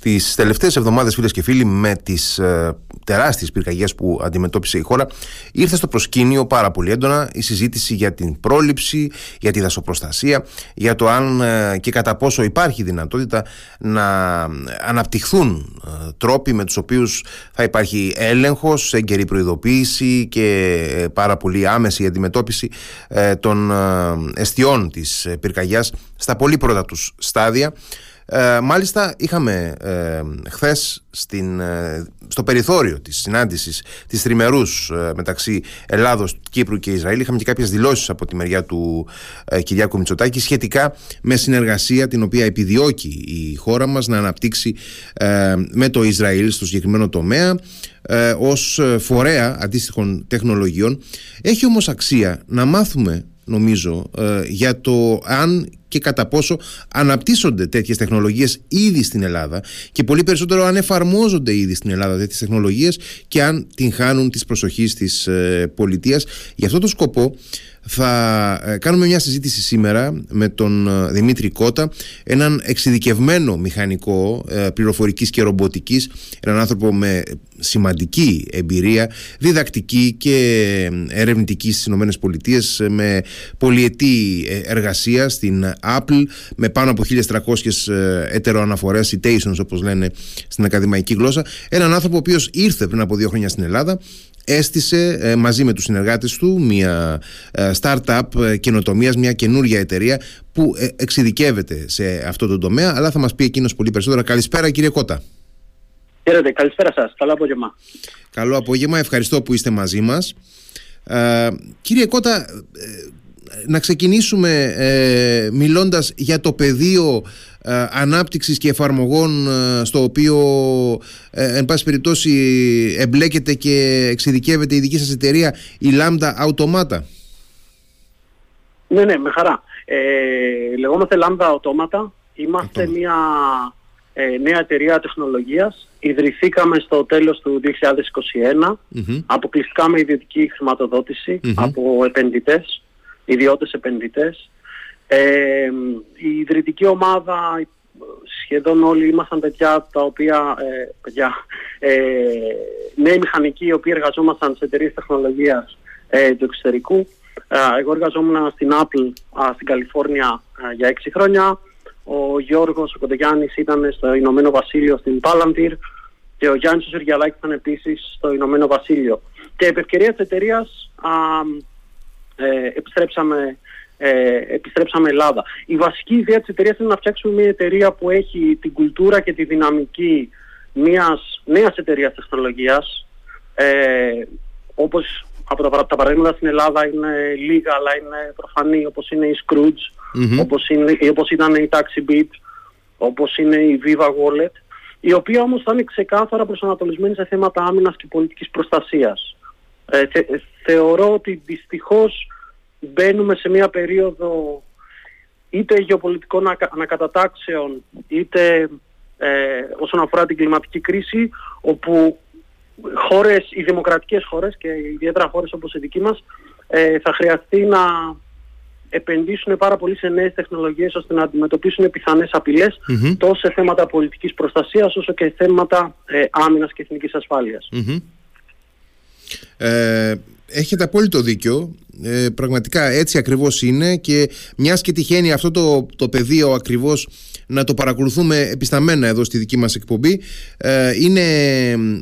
Τις τελευταίες εβδομάδες, φίλες και φίλοι, με τις ε, τεράστιες πυρκαγιές που αντιμετώπισε η χώρα, ήρθε στο προσκήνιο πάρα πολύ έντονα η συζήτηση για την πρόληψη, για τη δασοπροστασία, για το αν ε, και κατά πόσο υπάρχει δυνατότητα να αναπτυχθούν ε, τρόποι με τους οποίους θα υπάρχει έλεγχος, έγκαιρη προειδοποίηση και ε, πάρα πολύ άμεση αντιμετώπιση ε, των αιστειών της πυρκαγιάς στα πολύ πρώτα τους στάδια. Ε, μάλιστα είχαμε ε, χθες στην, ε, στο περιθώριο της συνάντησης της τριμερούς ε, μεταξύ Ελλάδος, Κύπρου και Ισραήλ είχαμε και κάποιες δηλώσεις από τη μεριά του ε, Κυριάκου Μητσοτάκη σχετικά με συνεργασία την οποία επιδιώκει η χώρα μας να αναπτύξει με το Ισραήλ στο συγκεκριμένο τομέα ως φορέα αντίστοιχων τεχνολογιών. Έχει όμως αξία να μάθουμε νομίζω για το αν και κατά πόσο αναπτύσσονται τέτοιες τεχνολογίες ήδη στην Ελλάδα και πολύ περισσότερο αν εφαρμόζονται ήδη στην Ελλάδα τέτοιες τεχνολογίες και αν την χάνουν της προσοχής της ε, πολιτείας. Γι' αυτό το σκοπό θα ε, κάνουμε μια συζήτηση σήμερα με τον ε, Δημήτρη Κότα, έναν εξειδικευμένο μηχανικό ε, πληροφορικής και ρομποτικής, έναν άνθρωπο με σημαντική εμπειρία, διδακτική και ερευνητική στις Ηνωμένες Πολιτείες, με πολυετή εργασία στην Apple, με πάνω από 1.300 ετεροαναφορές, citations όπως λένε στην ακαδημαϊκή γλώσσα, έναν άνθρωπο ο οποίος ήρθε πριν από δύο χρόνια στην Ελλάδα έστησε ε, μαζί με τους συνεργάτες του μια ε, startup ε, καινοτομίας, μια καινούργια εταιρεία που εξειδικεύεται σε αυτό το τομέα αλλά θα μας πει εκείνος πολύ περισσότερα. Καλησπέρα κύριε Κώτα. Χαίρετε, καλησπέρα σας. Καλό απόγευμα. Καλό απόγευμα, ευχαριστώ που είστε μαζί μας. κύριε Κώτα, να ξεκινήσουμε ε, μιλώντας για το πεδίο ε, ανάπτυξης και εφαρμογών ε, στο οποίο ε, εν πάση περιπτώσει εμπλέκεται και εξειδικεύεται η δική σας εταιρεία η Lambda Automata. Ναι, ναι, με χαρά. Ε, λεγόμαστε Lambda Automata. Είμαστε μια ε, νέα εταιρεία τεχνολογίας. Ιδρυθήκαμε στο τέλος του 2021. mm Αποκλειστικά με ιδιωτική από επενδυτές ιδιώτες επενδυτές. Ε, η ιδρυτική ομάδα σχεδόν όλοι ήμασταν παιδιά τα οποία, ε, παιδιά, ε, νέοι μηχανικοί οι οποίοι εργαζόμασταν σε εταιρείες τεχνολογίας ε, του εξωτερικού. Ε, εγώ εργαζόμουν στην Apple στην Καλιφόρνια για έξι χρόνια. Ο Γιώργος, ο Κοντεγιάννης ήταν στο Ηνωμένο Βασίλειο στην Palantir και ο Γιάννης ο Σεργιαλάκης ήταν επίσης στο Ηνωμένο Βασίλειο. Και επ' ευκαιρίας της εταιρείας ε, επιστρέψαμε, ε, επιστρέψαμε Ελλάδα. Η βασική ιδέα της εταιρείας είναι να φτιάξουμε μια εταιρεία που έχει την κουλτούρα και τη δυναμική μιας νέας εταιρείας τεχνολογίας ε, όπως από τα, τα παραδείγματα στην Ελλάδα είναι λίγα αλλά είναι προφανή όπως είναι η Scrooge, όπως, είναι, όπως ήταν η Taxi Beat, όπως είναι η Viva Wallet η οποία όμως θα είναι ξεκάθαρα προσανατολισμένη σε θέματα άμυνας και πολιτικής προστασίας. Ε, θεωρώ ότι δυστυχώς μπαίνουμε σε μια περίοδο είτε γεωπολιτικών ανακατατάξεων είτε ε, όσον αφορά την κλιματική κρίση όπου χώρες, οι δημοκρατικές χώρες και ιδιαίτερα χώρες όπως η δική μας ε, θα χρειαστεί να επενδύσουν πάρα πολύ σε νέες τεχνολογίες ώστε να αντιμετωπίσουν πιθανές τόσο σε θέματα πολιτικής προστασίας όσο και θέματα ε, άμυνας και εθνικής ε, έχετε απόλυτο δίκιο. Ε, πραγματικά έτσι ακριβώς είναι και μιας και τυχαίνει αυτό το, το πεδίο ακριβώς να το παρακολουθούμε επισταμένα εδώ στη δική μας εκπομπή ε, είναι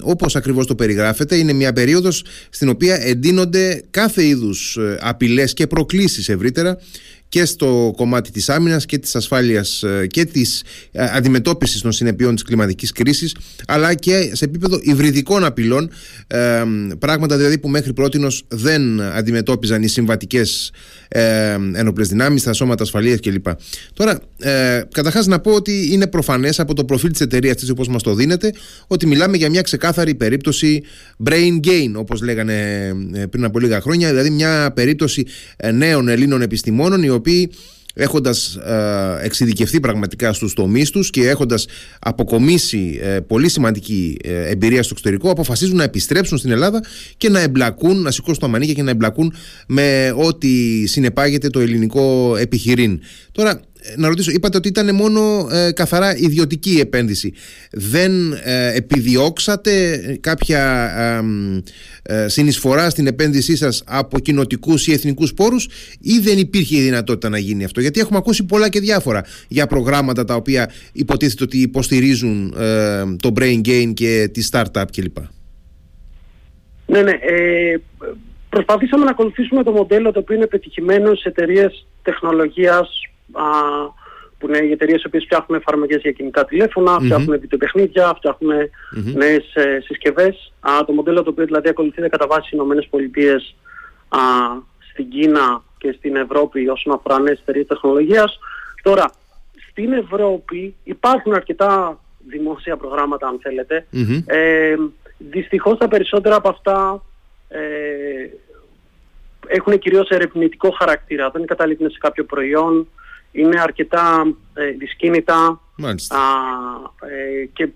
όπως ακριβώς το περιγράφεται είναι μια περίοδος στην οποία εντείνονται κάθε είδους ε, απειλές και προκλήσεις ευρύτερα και στο κομμάτι της άμυνας και της ασφάλειας ε, και της ε, αντιμετώπισης των συνεπειών της κλιματικής κρίσης αλλά και σε επίπεδο υβριδικών απειλών ε, πράγματα δηλαδή που μέχρι πρότινος δεν αντιμετώπιζαν οι συμβατικές ε, ένοπλες δυνάμεις, τα σώματα ασφαλείας κλπ. Τώρα, ε, καταρχάς να πω ότι είναι προφανές από το προφίλ της εταιρείας της όπως μας το δίνεται ότι μιλάμε για μια ξεκάθαρη περίπτωση brain gain όπως λέγανε πριν από λίγα χρόνια δηλαδή μια περίπτωση νέων Ελλήνων επιστημόνων οποίοι έχοντας ε, εξειδικευθεί πραγματικά στους τομείς τους και έχοντας αποκομίσει ε, πολύ σημαντική ε, εμπειρία στο εξωτερικό αποφασίζουν να επιστρέψουν στην Ελλάδα και να εμπλακούν, να σηκώσουν τα μανίκια και να εμπλακούν με ό,τι συνεπάγεται το ελληνικό επιχειρήν. Τώρα να ρωτήσω, είπατε ότι ήταν μόνο ε, καθαρά ιδιωτική επένδυση. Δεν ε, επιδιώξατε κάποια ε, συνεισφορά στην επένδυσή σας από κοινοτικούς ή εθνικούς πόρους ή δεν υπήρχε η δυνατότητα να γίνει αυτό; Γιατί έχουμε ακούσει πολλά και διάφορα για προγράμματα τα οποία υποτίθεται ότι υποστηρίζουν το brain gain και τη startup κλπ. Ναι, ναι. Ε, προσπαθήσαμε να ακολουθήσουμε το μοντέλο το οποίο είναι πετυχημένος σε εταιρείες τεχνολογίας α, που είναι οι εταιρείες που φτιάχνουν εφαρμογές για κινητά τηλέφωνα, mm-hmm. φτιάχνουν βιντεοπαιχνίδια, φτιάχνουν mm-hmm. νέες ε, συσκευές. Το μοντέλο το οποίο δηλαδή ακολουθείται κατά βάση στι ΗΠΑ, στην Κίνα και στην Ευρώπη όσον αφορά νέες εταιρείες τεχνολογίας. Τώρα, στην Ευρώπη υπάρχουν αρκετά δημόσια προγράμματα, αν θέλετε. Mm-hmm. Ε, Δυστυχώς τα περισσότερα από αυτά ε, έχουν κυρίως ερευνητικό χαρακτήρα. Δεν καταλήγουν σε κάποιο προϊόν, είναι αρκετά ε, δυσκίνητα ε, και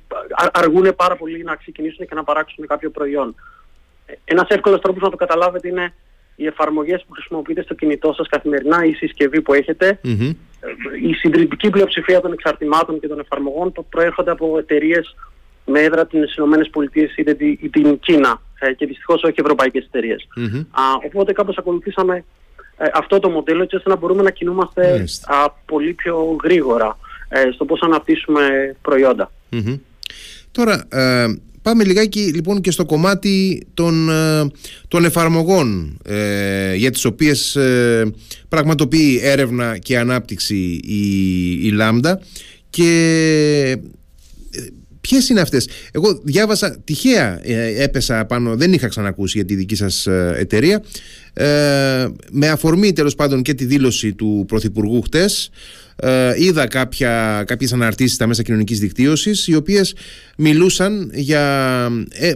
αργούν πάρα πολύ να ξεκινήσουν και να παράξουν κάποιο προϊόν. Ένας εύκολος τρόπος να το καταλάβετε είναι οι εφαρμογές που χρησιμοποιείτε στο κινητό σας καθημερινά ή η συσκευή που έχετε. Η συντριπτική πλειοψηφία των εξαρτημάτων και των εφαρμογών προέρχονται από εταιρείες με έδρα τις ΗΠΑ ή την Κίνα ε, και δυστυχώς όχι ευρωπαϊκές εταιρείες. Mm-hmm. οπότε κάπως ακολουθήσαμε ε, αυτό το μοντέλο έτσι ώστε να μπορούμε να κινούμαστε πολύ πιο γρήγορα ε, στο πώς αναπτύσσουμε Τώρα, ε, πάμε λιγάκι λοιπόν και στο κομμάτι των, των εφαρμογών για τις οποίες πραγματοποιεί έρευνα και ανάπτυξη η, η Lambda και Ποιες είναι αυτές, Εγώ διάβασα τυχαία, ε, έπεσα πάνω, δεν είχα ξανακούσει για τη δική σας ε, εταιρεία. Ε, με αφορμή τέλος πάντων και τη δήλωση του Πρωθυπουργού χτες, ε, είδα κάποια, κάποιες αναρτήσεις στα μέσα κοινωνικής δικτύωσης οι οποίες μιλούσαν για ε,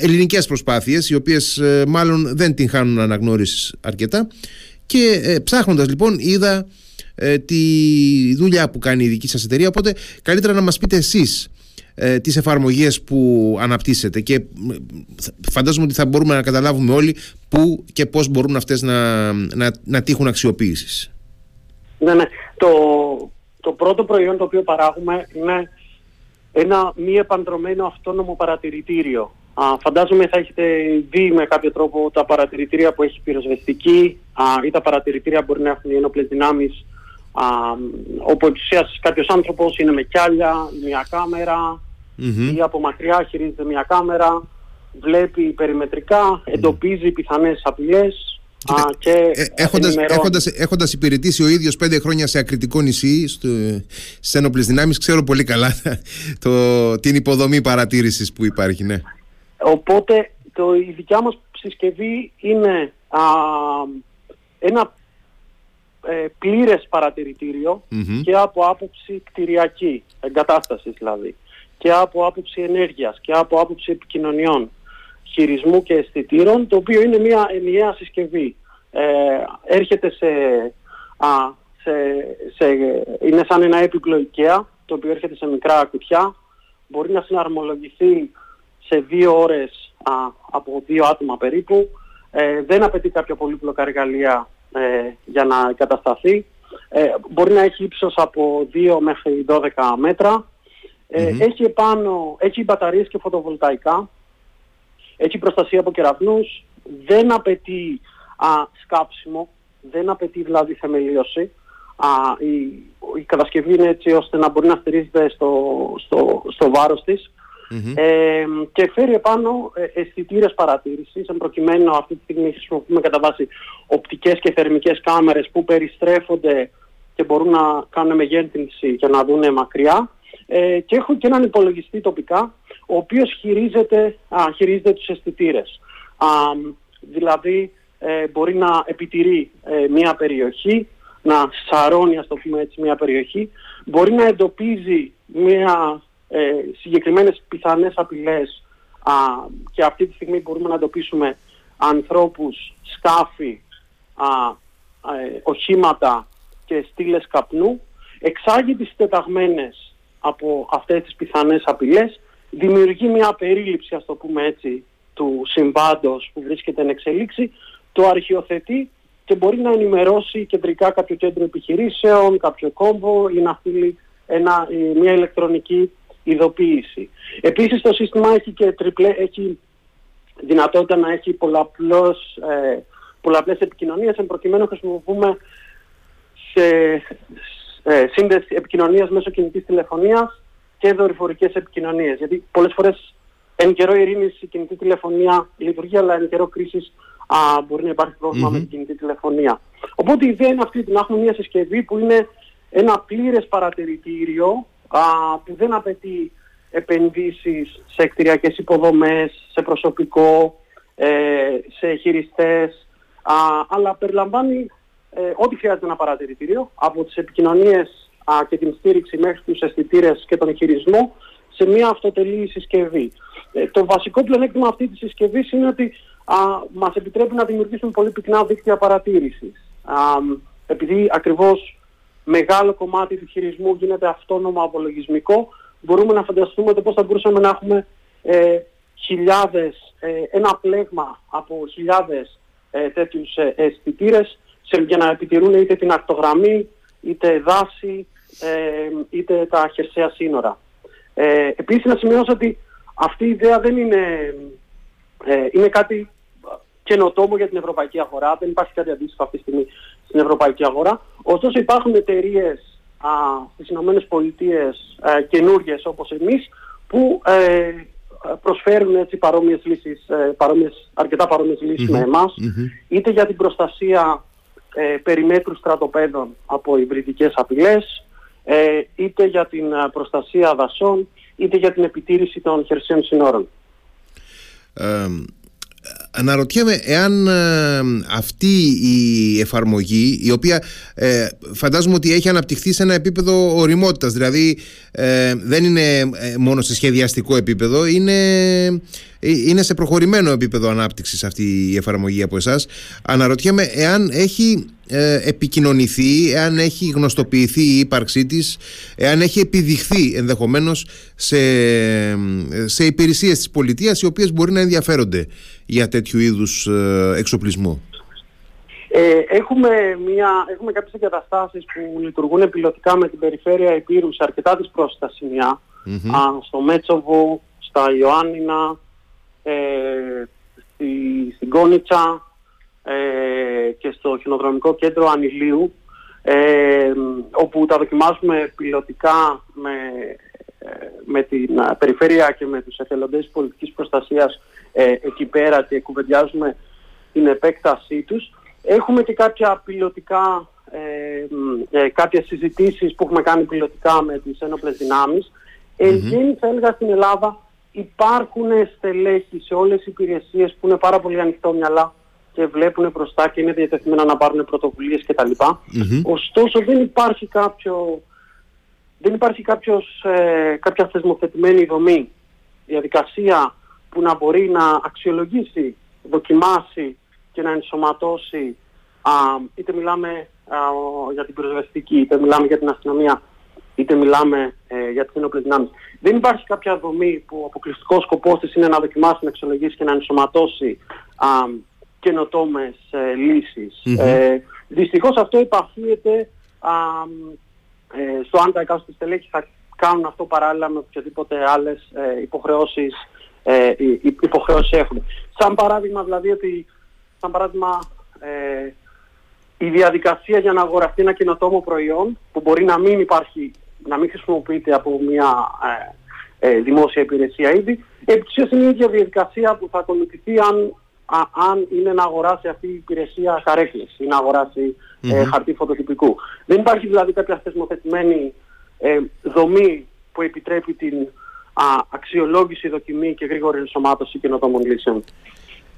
ελληνικές προσπάθειες οι οποίες μάλλον δεν την χάνουν αναγνώρισης αρκετά και ε, ψάχνοντας λοιπόν είδα τη δουλειά που κάνει η δική σας εταιρεία οπότε καλύτερα να μας πείτε εσείς ε, τις εφαρμογές που αναπτύσσετε και φαντάζομαι ότι θα μπορούμε να καταλάβουμε όλοι πού και πώς μπορούν αυτές να, να, να τύχουν αξιοποίησης. Ναι, ναι. Το, το πρώτο προϊόν το οποίο παράγουμε είναι ένα μη επαντρωμένο αυτόνομο παρατηρητήριο. Α, φαντάζομαι θα έχετε δει με κάποιο τρόπο τα παρατηρητήρια που έχει πυροσβεστική α, ή τα παρατηρητήρια μπορεί να έχουν οι ενόπλες δυνάμεις α, όπου εξουσίας κάποιος άνθρωπος είναι με κιάλια, μια κάμερα, mm-hmm. ή από μακριά χειρίζεται μια κάμερα, βλέπει περιμετρικά, εντοπίζει πιθανές απειλές Α, και ε, έχοντας, έχοντας, έχοντας υπηρετήσει ο ίδιος πέντε χρόνια σε ακριτικό νησί στο, στις ένοπλες δυνάμεις ξέρω πολύ καλά το, την υποδομή παρατήρησης που υπάρχει ναι. οπότε το, η δικιά μας συσκευή είναι α, ένα ε, πλήρες και από άποψη κτηριακή εγκατάστασης δηλαδή και από άποψη ενέργειας και από άποψη επικοινωνιών, χειρισμού και αισθητήρων, το οποίο είναι μια ενιαία συσκευή. Ε, έρχεται σε, α, σε, σε, είναι σαν ένα έπιπλο IKEA, το οποίο έρχεται σε μικρά κουτιά, μπορεί να συναρμολογηθεί σε δύο ώρες α, από δύο άτομα περίπου, ε, δεν απαιτεί κάποια πολύπλοκα εργαλεία ε, για να κατασταθεί, ε, μπορεί να έχει ύψος από 2 μέχρι 12 μέτρα, ε, έχει επάνω, έχει μπαταρίες και φωτοβολταϊκά, έχει προστασία από κεραυνούς, δεν απαιτεί α, σκάψιμο, δεν απαιτεί δηλαδή θεμελίωση. Α, η, η κατασκευή είναι έτσι ώστε να μπορεί να στηρίζεται στο, στο, στο βάρος της. Ε, και φέρει επάνω ε, αισθητήρες παρατήρησης, εν προκειμένου αυτή τη στιγμή χρησιμοποιούμε κατά βάση οπτικές και θερμικές κάμερες που περιστρέφονται και μπορούν να κάνουν μεγέθυνση και να δουν μακριά. Ε, και έχω και έναν υπολογιστή τοπικά, ο οποίος χειρίζεται, α, χειρίζεται τους αισθητήρες. δηλαδή ε, μπορεί να επιτηρεί ε, μια περιοχή, να σαρώνει ας το πούμε έτσι μια περιοχή, μπορεί να εντοπίζει μια ε, συγκεκριμένες πιθανές απειλές α, και αυτή τη στιγμή μπορούμε να εντοπίσουμε ανθρώπους, σκάφη, α, ε, οχήματα και στήλες καπνού, εξάγει τις τεταγμένες από αυτές τις πιθανές απειλές, δημιουργεί μια περίληψη, ας το πούμε έτσι, του συμβάντος που βρίσκεται εν εξελίξη, το αρχιοθετεί και μπορεί να ενημερώσει κεντρικά κάποιο κέντρο επιχειρήσεων, κάποιο κόμβο ή να στείλει ένα, μια ηλεκτρονική ειδοποίηση. Επίσης το σύστημα έχει και τριπλέ, έχει δυνατότητα να έχει πολλαπλώς, ε, πολλαπλές επικοινωνίες εν προκειμένου χρησιμοποιούμε σε ε, σύνδεση επικοινωνίας μέσω κινητής τηλεφωνίας και δορυφορικές επικοινωνίες. Γιατί πολλές φορές εν καιρό ειρήνης η κινητή τηλεφωνία λειτουργεί, αλλά εν καιρό κρίσης α, μπορεί να υπάρχει με την κινητή τηλεφωνία. Οπότε η ιδέα είναι αυτή, να έχουμε μια συσκευή που είναι ένα πλήρες παρατηρητήριο α, που δεν απαιτεί επενδύσεις σε εκτηριακές υποδομές, σε προσωπικό, ε, σε χειριστές, α, αλλά περιλαμβάνει ε, ό,τι χρειάζεται ένα παρατηρητήριο, από τις επικοινωνίες α, και την στήριξη μέχρι τους αισθητήρες και τον χειρισμό, σε μια αυτοτελή συσκευή. Ε, το βασικό πλεονέκτημα αυτή της συσκευής είναι ότι α, μας επιτρέπει να δημιουργήσουμε πολύ πυκνά δίκτυα παρατήρησης. Α, επειδή ακριβώς μεγάλο κομμάτι του χειρισμού γίνεται αυτόνομο απολογισμικό, μπορούμε να φανταστούμε το πώς θα μπορούσαμε να έχουμε ε, χιλιάδες, ε, ένα πλέγμα από χιλιάδες ε, τέτοιους ε, αισθητήρε για να επιτηρούν είτε την ακτογραμμή, είτε δάση, ε, είτε τα χερσαία σύνορα. Ε, επίσης να σημειώσω ότι αυτή η ιδέα δεν είναι, ε, είναι κάτι καινοτόμο για την ευρωπαϊκή αγορά. Δεν υπάρχει κάτι αντίστοιχο αυτή τη στιγμή στην ευρωπαϊκή αγορά. Ωστόσο υπάρχουν εταιρείες στις Ηνωμένες Πολιτείες ε, καινούργιες όπως εμείς που ε, προσφέρουν έτσι παρόμοιες λύσεις, ε, παρόμοιες, αρκετά παρόμοιες με εμας είτε για την προστασία ε, περιμέτρους στρατοπέδων από υβριδικές απειλές, ε, είτε για την προστασία δασών, είτε για την επιτήρηση των χερσαίων συνόρων. Αναρωτιέμαι εάν ε, αυτή η εφαρμογή η οποία ε, φαντάζομαι ότι έχει αναπτυχθεί σε ένα επίπεδο οριμότητας δηλαδή ε, δεν είναι μόνο σε σχεδιαστικό επίπεδο είναι, είναι σε προχωρημένο επίπεδο ανάπτυξης αυτή η εφαρμογή από εσάς. Αναρωτιέμαι εάν έχει επικοινωνηθεί εάν έχει γνωστοποιηθεί η ύπαρξή της εάν έχει επιδειχθεί ενδεχομένως σε, σε υπηρεσίες της πολιτείας οι οποίες μπορεί να ενδιαφέρονται για τέτοιου είδους ε, εξοπλισμό. Ε, έχουμε, μια, έχουμε κάποιες εγκαταστάσεις που λειτουργούν πιλωτικά με την περιφέρεια Επίρου σε αρκετά δυσπρόσιτα σημεία. στο Μέτσοβο, στα Ιωάννινα, ε, στη, στην Κόνιτσα ε, και στο χιονοδρομικό κέντρο Ανιλίου ε, όπου τα δοκιμάζουμε πιλωτικά με, ε, με την περιφέρεια και με τους εθελοντές πολιτικής προστασίας ε, εκεί πέρα και κουβεντιάζουμε την επέκτασή τους. Έχουμε και κάποια πιλωτικά, ε, ε, κάποιες συζητήσεις που έχουμε κάνει πιλωτικά με τις ένοπλες δυνάμεις. Mm-hmm. θα έλεγα στην Ελλάδα υπάρχουν στελέχη σε όλες οι υπηρεσίες που είναι πάρα πολύ ανοιχτό μυαλά και βλέπουν μπροστά και είναι διατεθειμένα να πάρουν πρωτοβουλίες κτλ. mm Ωστόσο δεν υπάρχει κάποιο δεν υπάρχει κάποιος, ε, κάποια θεσμοθετημένη δομή, διαδικασία που να μπορεί να αξιολογήσει, δοκιμάσει και να ενσωματώσει α, είτε μιλάμε για την πυροσβεστική, είτε μιλάμε για την αστυνομία, είτε μιλάμε ε, για τις ενόπλες δυνάμεις. Δεν υπάρχει κάποια δομή που ο αποκλειστικός σκοπός της είναι να δοκιμάσει, να αξιολογήσει και να ενσωματώσει α, καινοτόμες ε, λύσεις. Ε, δυστυχώς αυτό επαφίεται ε, στο αν τα εκάστοτε στελέχη θα κάνουν αυτό παράλληλα με οποιαδήποτε άλλες ε, υποχρεώσεις ε, υποχρεώσεις έχουν. Σαν παράδειγμα δηλαδή ότι, σαν παράδειγμα ε, η διαδικασία για να αγοραστεί ένα καινοτόμο προϊόν που μπορεί να μην υπάρχει, να μην χρησιμοποιείται από μια ε, ε, δημόσια υπηρεσία ήδη, επί είναι η ίδια διαδικασία που θα ακολουθηθεί αν, αν είναι να αγοράσει αυτή η υπηρεσία καρέκλες ή να αγοράσει ε, χαρτί φωτοτυπικού. Δεν υπάρχει δηλαδή κάποια θεσμοθετημένη ε, δομή που επιτρέπει την αξιολόγηση, δοκιμή και γρήγορη ενσωμάτωση καινοτόμων λύσεων.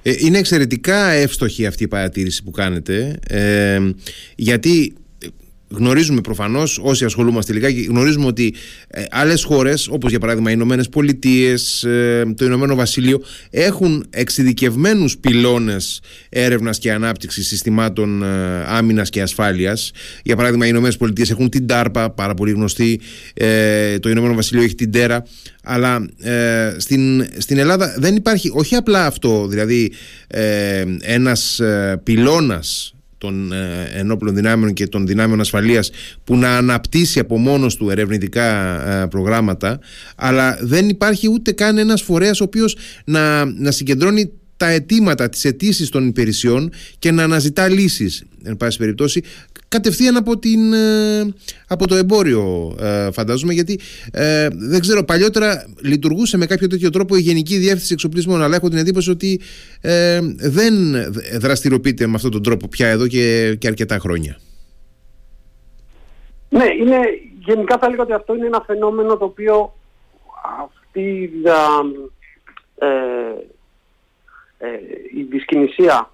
Ε, είναι εξαιρετικά εύστοχη αυτή η παρατήρηση που κάνετε ε, γιατί γνωρίζουμε προφανώς, όσοι ασχολούμαστε λιγάκι, γνωρίζουμε ότι ε, άλλες χώρες, όπως για παράδειγμα οι Ηνωμένες Πολιτείες, ε, το Ηνωμένο Βασίλειο, έχουν εξειδικευμένους πυλώνες έρευνας και ανάπτυξης συστημάτων ε, άμυνας και ασφάλειας. Για παράδειγμα, οι Ηνωμένες Πολιτείες έχουν την DARPA, πάρα πολύ γνωστή, ε, το Ηνωμένο Βασίλειο έχει την TERA. Αλλά ε, στην, στην Ελλάδα δεν υπάρχει όχι απλά αυτό, δηλαδή ε, ένας ε, πυλώνας των ε, ενόπλων δυνάμεων και των δυνάμεων ασφαλείας που να αναπτύσσει από μόνος του ερευνητικά ε, προγράμματα αλλά δεν υπάρχει ούτε καν ένας φορέας ο οποίος να, να συγκεντρώνει τα αιτήματα, τις αιτήσεις των υπηρεσιών και να αναζητά λύσεις εν πάση περιπτώσει κατευθείαν από, την, ε, από το εμπόριο ε, φαντάζομαι γιατί ε, δεν ξέρω παλιότερα λειτουργούσε με κάποιο τέτοιο τρόπο η Γενική Διεύθυνση Εξοπλισμών αλλά έχω την εντύπωση ότι δεν δραστηριοποιείται με αυτόν τον τρόπο πια εδώ και, και αρκετά χρόνια. Ναι, είναι, γενικά θα λέγω ότι αυτό είναι ένα φαινόμενο το οποίο αυτή ε, η δυσκινησία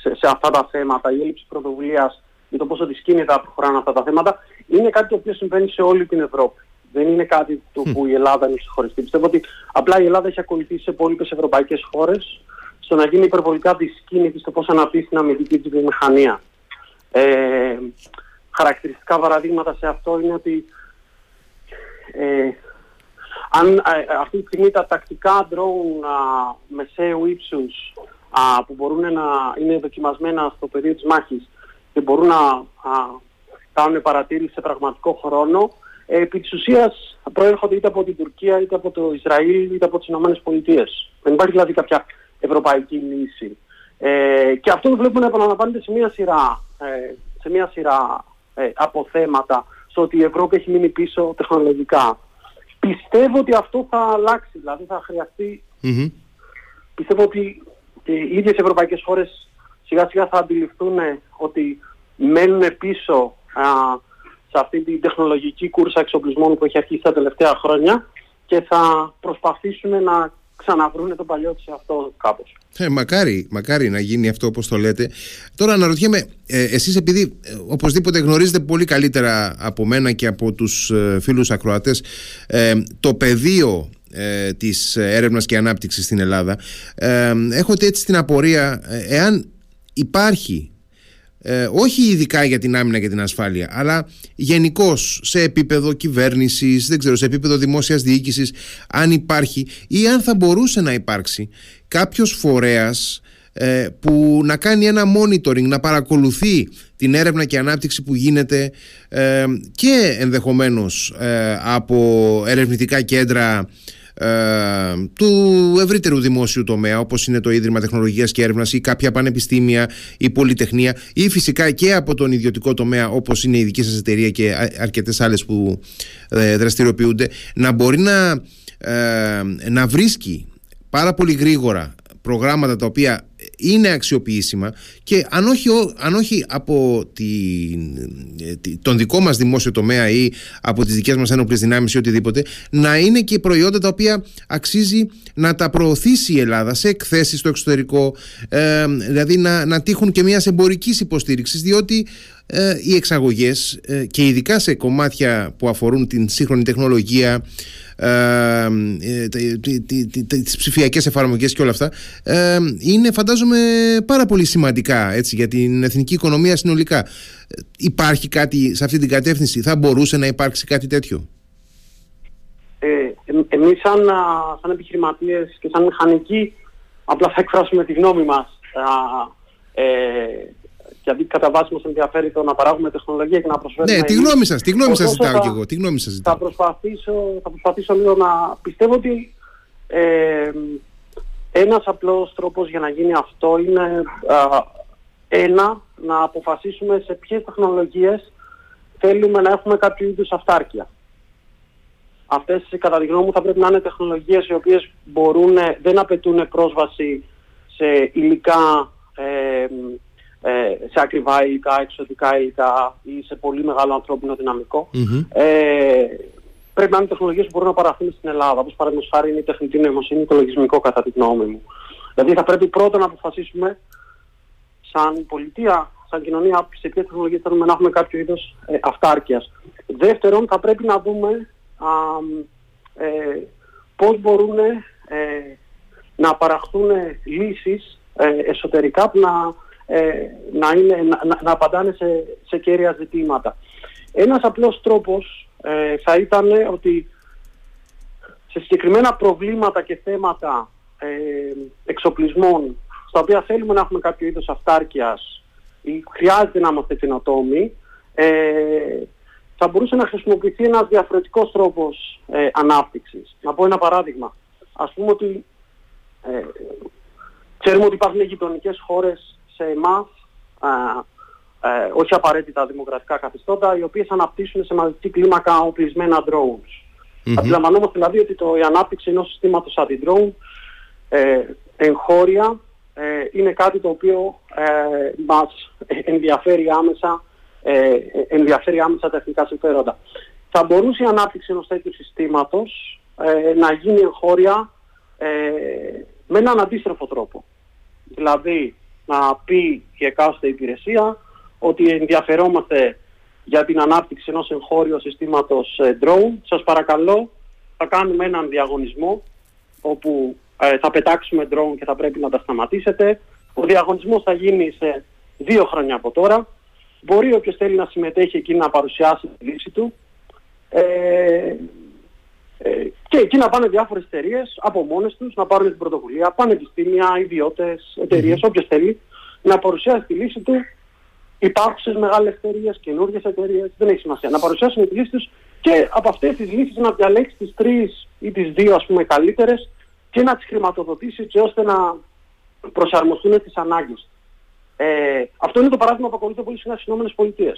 σε, σε αυτά τα θέματα, η έλλειψη πρωτοβουλίας για το πόσο δυσκίνητα προχωράνε αυτά τα θέματα, είναι κάτι το οποίο συμβαίνει σε όλη την Ευρώπη. Δεν είναι κάτι το που η Ελλάδα είναι ξεχωριστή. Πιστεύω ότι απλά η Ελλάδα έχει ακολουθήσει σε υπόλοιπε ευρωπαϊκές χώρες στο να γίνει υπερβολικά δυσκίνητη στο πώς αναπτύσσει την αμυντική της βιομηχανία. Ε, χαρακτηριστικά παραδείγματα σε αυτό είναι ότι ε, αν ε, αυτή τη στιγμή τα τακτικά drone μεσαίου ύψους α, που μπορούν να είναι δοκιμασμένα στο πεδίο της μάχης και μπορούν να α, κάνουν παρατήρηση σε πραγματικό χρόνο, ε, επί της ουσίας προέρχονται είτε από την Τουρκία, είτε από το Ισραήλ, είτε από τις Ηνωμένες Πολιτείες. Δεν υπάρχει δηλαδή κάποια ευρωπαϊκή λύση. Ε, και αυτό το βλέπουμε να επαναλαμβάνεται σε μια σειρά, ε, σε μια σειρά ε, αποθέματα, στο ότι η Ευρώπη έχει μείνει πίσω τεχνολογικά. Πιστεύω ότι αυτό θα αλλάξει, δηλαδή θα χρειαστεί... Πιστεύω ότι και οι ίδιες ευρωπαϊκές χώρες σιγά σιγά θα αντιληφθούν ότι μένουν πίσω α, σε αυτή την τεχνολογική κούρσα εξοπλισμών που έχει αρχίσει τα τελευταία χρόνια και θα προσπαθήσουν να ξαναβρούν το παλιό τους αυτό κάπως. Ε, μακάρι, μακάρι να γίνει αυτό όπως το λέτε. Τώρα αναρωτιέμαι, ε, εσείς επειδή ε, οπωσδήποτε γνωρίζετε πολύ καλύτερα από μένα και από τους ε, φίλους ακροατές ε, το πεδίο ε, της έρευνας και ανάπτυξης στην Ελλάδα ε, έχω έτσι την απορία ε, εάν υπάρχει ε, όχι ειδικά για την άμυνα και την ασφάλεια αλλά γενικώς σε επίπεδο κυβέρνησης δεν ξέρω, σε επίπεδο δημόσιας διοίκησης αν υπάρχει ή αν θα μπορούσε να υπάρξει κάποιος φορέας ε, που να κάνει ένα monitoring, να παρακολουθεί την έρευνα και ανάπτυξη που γίνεται ε, και ενδεχομένως από ερευνητικά κέντρα ε, του ευρύτερου δημόσιου τομέα όπως είναι το Ίδρυμα Τεχνολογίας και Έρευνας ή κάποια πανεπιστήμια ή πολυτεχνία ή φυσικά και από τον ιδιωτικό τομέα όπως είναι η δική σας εταιρεία και αρκετές άλλες που ε, δραστηριοποιούνται να μπορεί να, ε, να βρίσκει πάρα πολύ γρήγορα προγράμματα τα οποία είναι αξιοποιήσιμα και αν όχι, αν όχι από τον δικό μας δημόσιο τομέα ή από τις δικές μας ένοπλες δυνάμεις ή οτιδήποτε να είναι και προϊόντα τα οποία αξίζει να τα προωθήσει η Ελλάδα σε εκθέσεις στο εξωτερικό ε, δηλαδή να, να τύχουν και μιας εμπορικής υποστήριξης διότι ε, οι εξαγωγές ε, και ειδικά σε κομμάτια που αφορούν την σύγχρονη τεχνολογία ε, τις ψηφιακές εφαρμογές και όλα αυτά είναι φαντάζομαι πάρα πολύ σημαντικά έτσι, για την εθνική οικονομία συνολικά. Υπάρχει κάτι σε αυτή την κατεύθυνση, θα μπορούσε να υπάρξει κάτι τέτοιο; Ε, εμείς σαν, σαν επιχειρηματίες και σαν μηχανικοί απλά θα εκφράσουμε τη γνώμη μας ε, γιατί κατά βάση μας ενδιαφέρει το να παράγουμε τεχνολογία και να προσφέρουμε... Ναι, τη γνώμη σας, τη γνώμη σας ζητάω κι εγώ, τη γνώμη σας ζητάω. Θα προσπαθήσω, θα προσπαθήσω λίγο να... Πιστεύω ότι ε, ένας απλός τρόπος για να γίνει αυτό είναι ένα, να αποφασίσουμε σε ποιες τεχνολογίες θέλουμε να έχουμε κάποιο είδους αυτάρκεια. Αυτές, κατά τη γνώμη μου, θα πρέπει να είναι τεχνολογίες οι οποίες μπορούν, δεν απαιτούν πρόσβαση σε υλικά ε, ε, σε ακριβά υλικά, εξωτικά υλικά ή σε πολύ μεγάλο ανθρώπινο Ε, πρέπει να είναι τεχνολογίες που μπορούν να παραχθούν στην Ελλάδα, όπως παραδείγματος χάρη είναι η τεχνητή νοημοσύνη, το λογισμικό κατά τη γνώμη μου. Δηλαδή θα πρέπει πρώτα να αποφασίσουμε σαν πολιτεία, σαν κοινωνία, σε ποιες τεχνολογίες θέλουμε να έχουμε κάποιο είδος ε, αυτάρκειας. Δεύτερον, θα πρέπει να δούμε α, ε, πώς μπορούν ε, να παραχθούν λύσεις ε, εσωτερικά που να ε, να, είναι, να, να απαντάνε σε, σε κέρια ζητήματα. Ένας απλός τρόπος ε, θα ήταν ότι σε συγκεκριμένα προβλήματα και θέματα ε, εξοπλισμών στα οποία θέλουμε να έχουμε κάποιο είδος αυτάρκειας ή χρειάζεται να είμαστε καινοτόμοι, ε, θα μπορούσε να χρησιμοποιηθεί ένας διαφορετικός τρόπος ε, ανάπτυξης. Να πω ένα παράδειγμα. Ας πούμε ότι ε, ξέρουμε ότι υπάρχουν γειτονικές χώρες σε εμάς, ε, όχι απαραίτητα δημοκρατικά καθιστώτα, οι οποίες αναπτύσσουν σε μαζική κλίμακα οπλισμένα drones. Mm-hmm. Αντιλαμβανόμαστε δηλαδή ότι το, η ανάπτυξη ενός συστήματος αντι-drone ε, εγχώρια ε, είναι κάτι το οποίο ε, μας ενδιαφέρει άμεσα, ε, ενδιαφέρει άμεσα τα εθνικά συμφέροντα. Θα μπορούσε η ανάπτυξη ενός τέτοιου συστήματος ε, να γίνει εγχώρια ε, με έναν αντίστροφο τρόπο. Δηλαδή να πει η εκάστοτε υπηρεσία ότι ενδιαφερόμαστε για την ανάπτυξη ενός εγχώριου συστήματος ε, drone. Σας παρακαλώ, θα κάνουμε έναν διαγωνισμό όπου ε, θα πετάξουμε drone και θα πρέπει να τα σταματήσετε. Ο διαγωνισμός θα γίνει σε δύο χρόνια από τώρα. Μπορεί όποιος θέλει να συμμετέχει εκεί να παρουσιάσει τη λύση του. Ε, ε, και εκεί να πάνε διάφορες εταιρείες από μόνες τους, να πάρουν την πρωτοβουλία, πανεπιστήμια, ιδιώτες, εταιρείες, mm-hmm. όποιος θέλει, να παρουσιάσει τη λύση του υπάρχουσες μεγάλες εταιρείες, καινούργιες εταιρείες, δεν έχει σημασία. Να παρουσιάσουν τις λύσεις τους και από αυτές τις λύσεις να διαλέξει τις τρεις ή τις δύο ας πούμε καλύτερες και να τις χρηματοδοτήσει έτσι ώστε να προσαρμοστούν στις ανάγκες. Ε, αυτό είναι το παράδειγμα που ακολουθεί πολύ συχνά στις ΗΠΑ.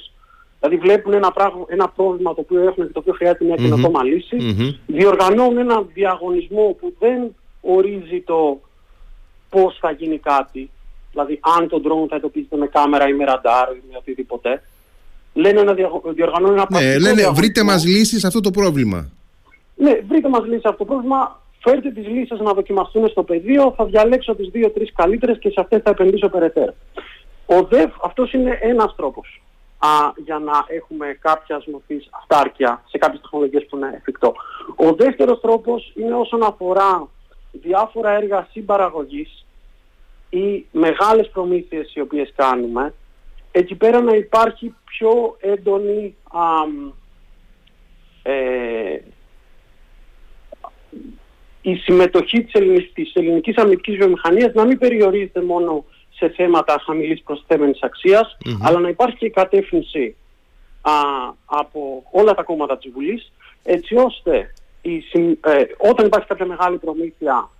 Δηλαδή βλέπουν ένα, πράγμα, ένα πρόβλημα το οποίο έχουν και το οποίο χρειάζεται μια καινοτόμα mm-hmm. λύση, mm-hmm. διοργανώνουν ένα διαγωνισμό που δεν ορίζει το πώς θα γίνει κάτι, δηλαδή αν το drone θα εντοπίζεται με κάμερα ή με ραντάρ ή με οτιδήποτε, λένε να διοργανώνουν ένα Ναι, λένε βρείτε μας λύσεις σε αυτό το πρόβλημα. Ναι, βρείτε μας λύσεις σε αυτό το πρόβλημα, φέρτε τις λύσεις να δοκιμαστούν στο πεδίο, θα διαλέξω τις δύο-τρεις καλύτερες και σε αυτές θα επενδύσω περαιτέρω. Ο ΔΕΒ, αυτός είναι ένας τρόπος α, για να έχουμε κάποια μορφή αυτάρκεια σε κάποιες τεχνολογίες που είναι εφικτό. Ο δεύτερος τρόπος είναι όσον αφορά διάφορα έργα συμπαραγωγής ή μεγάλες προμήθειες οι οποίες κάνουμε, εκεί πέρα να υπάρχει πιο έντονη ε, η συμμετοχή της, ελληνικής, της ελληνικής αμυντικής βιομηχανίας να μην περιορίζεται μόνο σε θέματα χαμηλής προσθέμενης αλλά να υπάρχει και κατεύθυνση α, από όλα τα κόμματα της Βουλής, έτσι ώστε η, ε, όταν υπάρχει κάποια μεγάλη προμήθεια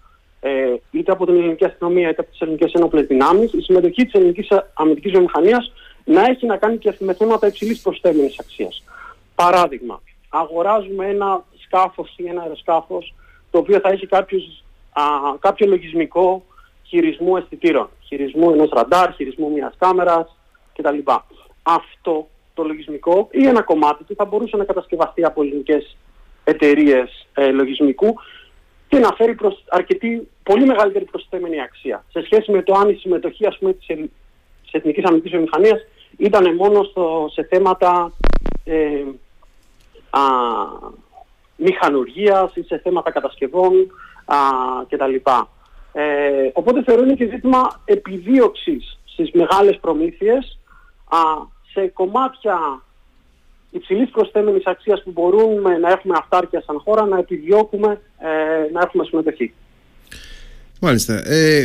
ε, είτε από την ελληνική αστυνομία είτε από τις ελληνικές ενόπλες δυνάμεις, η συμμετοχή της ελληνικής αμυντικής βιομηχανίας να έχει να κάνει και με θέματα υψηλής προσθέμενης αξίας. Παράδειγμα, αγοράζουμε ένα σκάφος ή ένα αεροσκάφος το οποίο θα έχει κάποιος, α, κάποιο λογισμικό χειρισμού αισθητήρων, χειρισμού ενός ραντάρ, χειρισμού μιας κάμερας κτλ. Αυτό το λογισμικό ή ένα κομμάτι του θα μπορούσε να κατασκευαστεί από ελληνικές εταιρείες ε, λογισμικού και να φέρει προς αρκετή, πολύ μεγαλύτερη προσθέμενη αξία. Σε σχέση με το αν η συμμετοχή ας πούμε, της, της Εθνικής Αμυντικής Βιομηχανίας ήταν μόνο στο, σε θέματα ε, α, μηχανουργίας ή σε θέματα κατασκευών α, κτλ. Ε, οπότε θεωρώ είναι και ζήτημα επιδίωξης στις μεγάλες προμήθειες α, σε κομμάτια υψηλής προσθέμενης αξίας που μπορούμε να έχουμε αυτάρκεια σαν χώρα να επιδιώκουμε ε, να έχουμε συμμετοχή. Μάλιστα. Ε,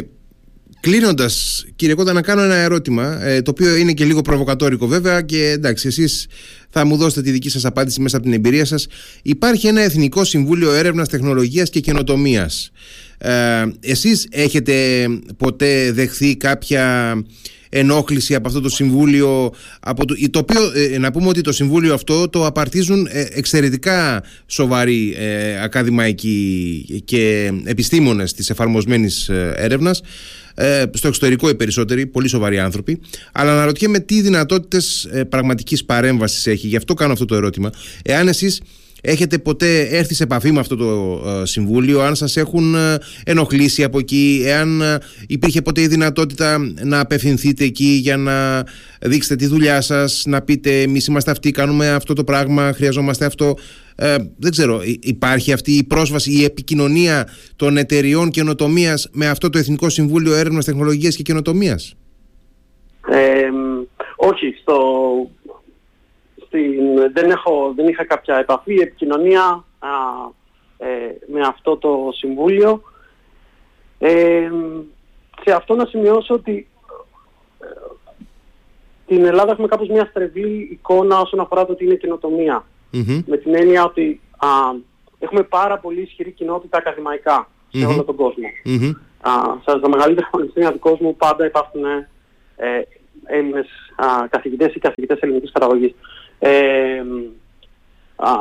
Κλείνοντας, κύριε Κόντα, να κάνω ένα ερώτημα, ε, το οποίο είναι και λίγο προβοκατόρικο βέβαια και εντάξει, εσείς θα μου δώσετε τη δική σας απάντηση μέσα από την εμπειρία σας. Υπάρχει ένα Εθνικό Συμβούλιο Έρευνας, Τεχνολογίας και Καινοτομίας. Ε, εσείς έχετε ποτέ δεχθεί κάποια ενόχληση από αυτό το συμβούλιο από το, το οποίο ε, να πούμε ότι το συμβούλιο αυτό το απαρτίζουν ε, εξαιρετικά σοβαροί ε, ακαδημαϊκοί και επιστήμονες της εφαρμοσμένης ε, έρευνας στο εξωτερικό οι περισσότεροι, πολύ σοβαροί άνθρωποι. Αλλά αναρωτιέμαι τι δυνατότητες πραγματικής παρέμβασης έχει. Γι' αυτό κάνω αυτό το ερώτημα. Εάν εσείς Έχετε ποτέ έρθει σε επαφή με αυτό το ε, συμβούλιο, αν σας έχουν ε, ενοχλήσει από εκεί, εάν ε, υπήρχε ποτέ η δυνατότητα να απευθυνθείτε εκεί για να δείξετε τη δουλειά σας, να πείτε εμείς είμαστε αυτοί, κάνουμε αυτό το πράγμα, χρειαζόμαστε αυτό. δεν ξέρω, υπάρχει αυτή η πρόσβαση, η επικοινωνία των εταιριών καινοτομίας με αυτό το Εθνικό Συμβούλιο Έρευνας Τεχνολογίας και Καινοτομίας; όχι, στο δεν, έχω, δεν είχα κάποια επαφή, επικοινωνία ε, με αυτό το Συμβούλιο. Ε, σε αυτό να σημειώσω ότι ε, την Ελλάδα έχουμε κάπως μια στρεβή εικόνα όσον αφορά το ότι είναι καινοτομία. Με την έννοια ότι α, έχουμε πάρα πολύ ισχυρή κοινότητα ακαδημαϊκά σε όλο τον κόσμο. Mm-hmm. στα μεγαλύτερα πανεπιστήμια του κόσμου πάντα υπάρχουν ε, Έλληνες α, καθηγητές ή καθηγητές ελληνικής καταγωγής. Ε, α,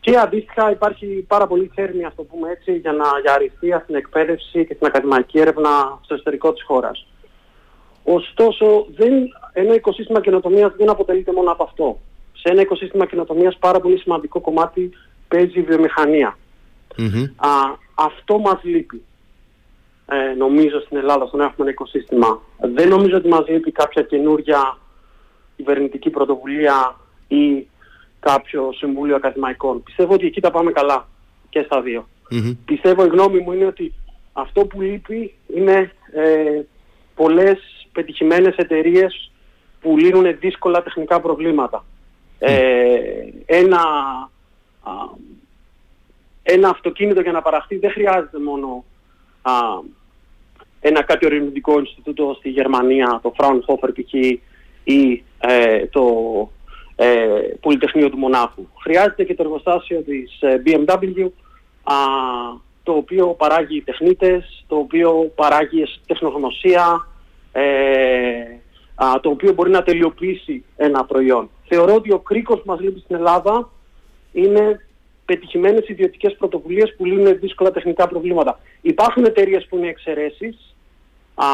και αντίστοιχα υπάρχει πάρα πολύ θέρμη, ας το πούμε έτσι, για να για αριστεία στην εκπαίδευση και στην ακαδημαϊκή έρευνα στο εσωτερικό της χώρας. Ωστόσο, δεν, ένα οικοσύστημα καινοτομίας δεν αποτελείται μόνο από αυτό. Σε ένα οικοσύστημα καινοτομίας πάρα πολύ σημαντικό κομμάτι παίζει η βιομηχανία. Α, αυτό μας λείπει. Ε, νομίζω στην Ελλάδα στον έχουμε ένα οικοσύστημα. Δεν νομίζω ότι μας λείπει κάποια καινούρια κυβερνητική πρωτοβουλία ή κάποιο συμβούλιο ακαδημαϊκών. Πιστεύω ότι εκεί τα πάμε καλά και στα δυο Πιστεύω η γνώμη μου είναι ότι αυτό που λείπει είναι ε, πολλές πετυχημένες εταιρείες που λύνουν δύσκολα τεχνικά προβλήματα. Ε, ένα, ένα αυτοκίνητο για να παραχθεί δεν χρειάζεται μόνο α, ένα κάποιο ερευνητικό Ινστιτούτο στη Γερμανία, το Fraunhofer π.χ. ή ε, το ε, Πολυτεχνείο του Μονάχου. Χρειάζεται και το εργοστάσιο της ε, BMW, α, το οποίο παράγει τεχνίτες, το οποίο παράγει τεχνογνωσία, ε, α, το οποίο μπορεί να τελειοποιήσει ένα προϊόν. Θεωρώ ότι ο κρίκος που μας λείπει στην Ελλάδα είναι πετυχημένες ιδιωτικές πρωτοβουλίες που λύνουν δύσκολα τεχνικά προβλήματα. Υπάρχουν εταιρείες που είναι εξαιρέσεις. Α,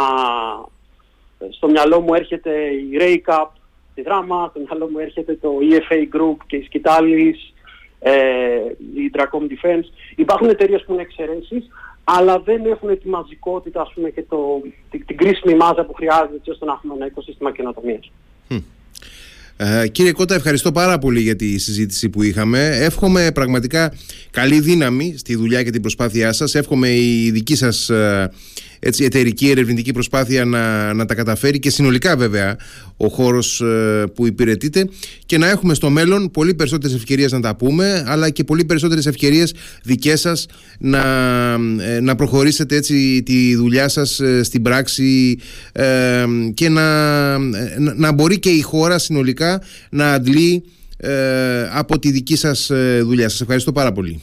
στο μυαλό μου έρχεται η Raycap στη Δράμα, στο μυαλό μου έρχεται το EFA Group και η Σκητάλης, ε, η Dracom Defense. Υπάρχουν εταιρείες που είναι εξαιρέσεις, αλλά δεν έχουν τη μαζικότητα ας πούμε, και το, την, την κρίσιμη μάζα που χρειάζεται ώστε να έχουμε ένα οικοσύστημα καινοτομίας. Ε, κύριε Κώτα, ευχαριστώ πάρα πολύ για τη συζήτηση που είχαμε. Εύχομαι πραγματικά καλή δύναμη στη δουλειά και την προσπάθειά σας. Εύχομαι η δική σας ε, έτσι, εταιρική ερευνητική προσπάθεια να, να τα καταφέρει και συνολικά βέβαια ο χώρος ε, που υπηρετείτε και να έχουμε στο μέλλον πολύ περισσότερες ευκαιρίες να τα πούμε αλλά και πολύ περισσότερες ευκαιρίες δικές σας να, ε, να προχωρήσετε έτσι τη δουλειά σας ε, στην πράξη και να, να μπορεί και η χώρα συνολικά να αντλεί από τη δική σας δουλειά. Σας ευχαριστώ πάρα πολύ.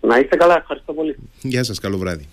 Να είστε καλά, ευχαριστώ πολύ. Γεια σας, καλό βράδυ.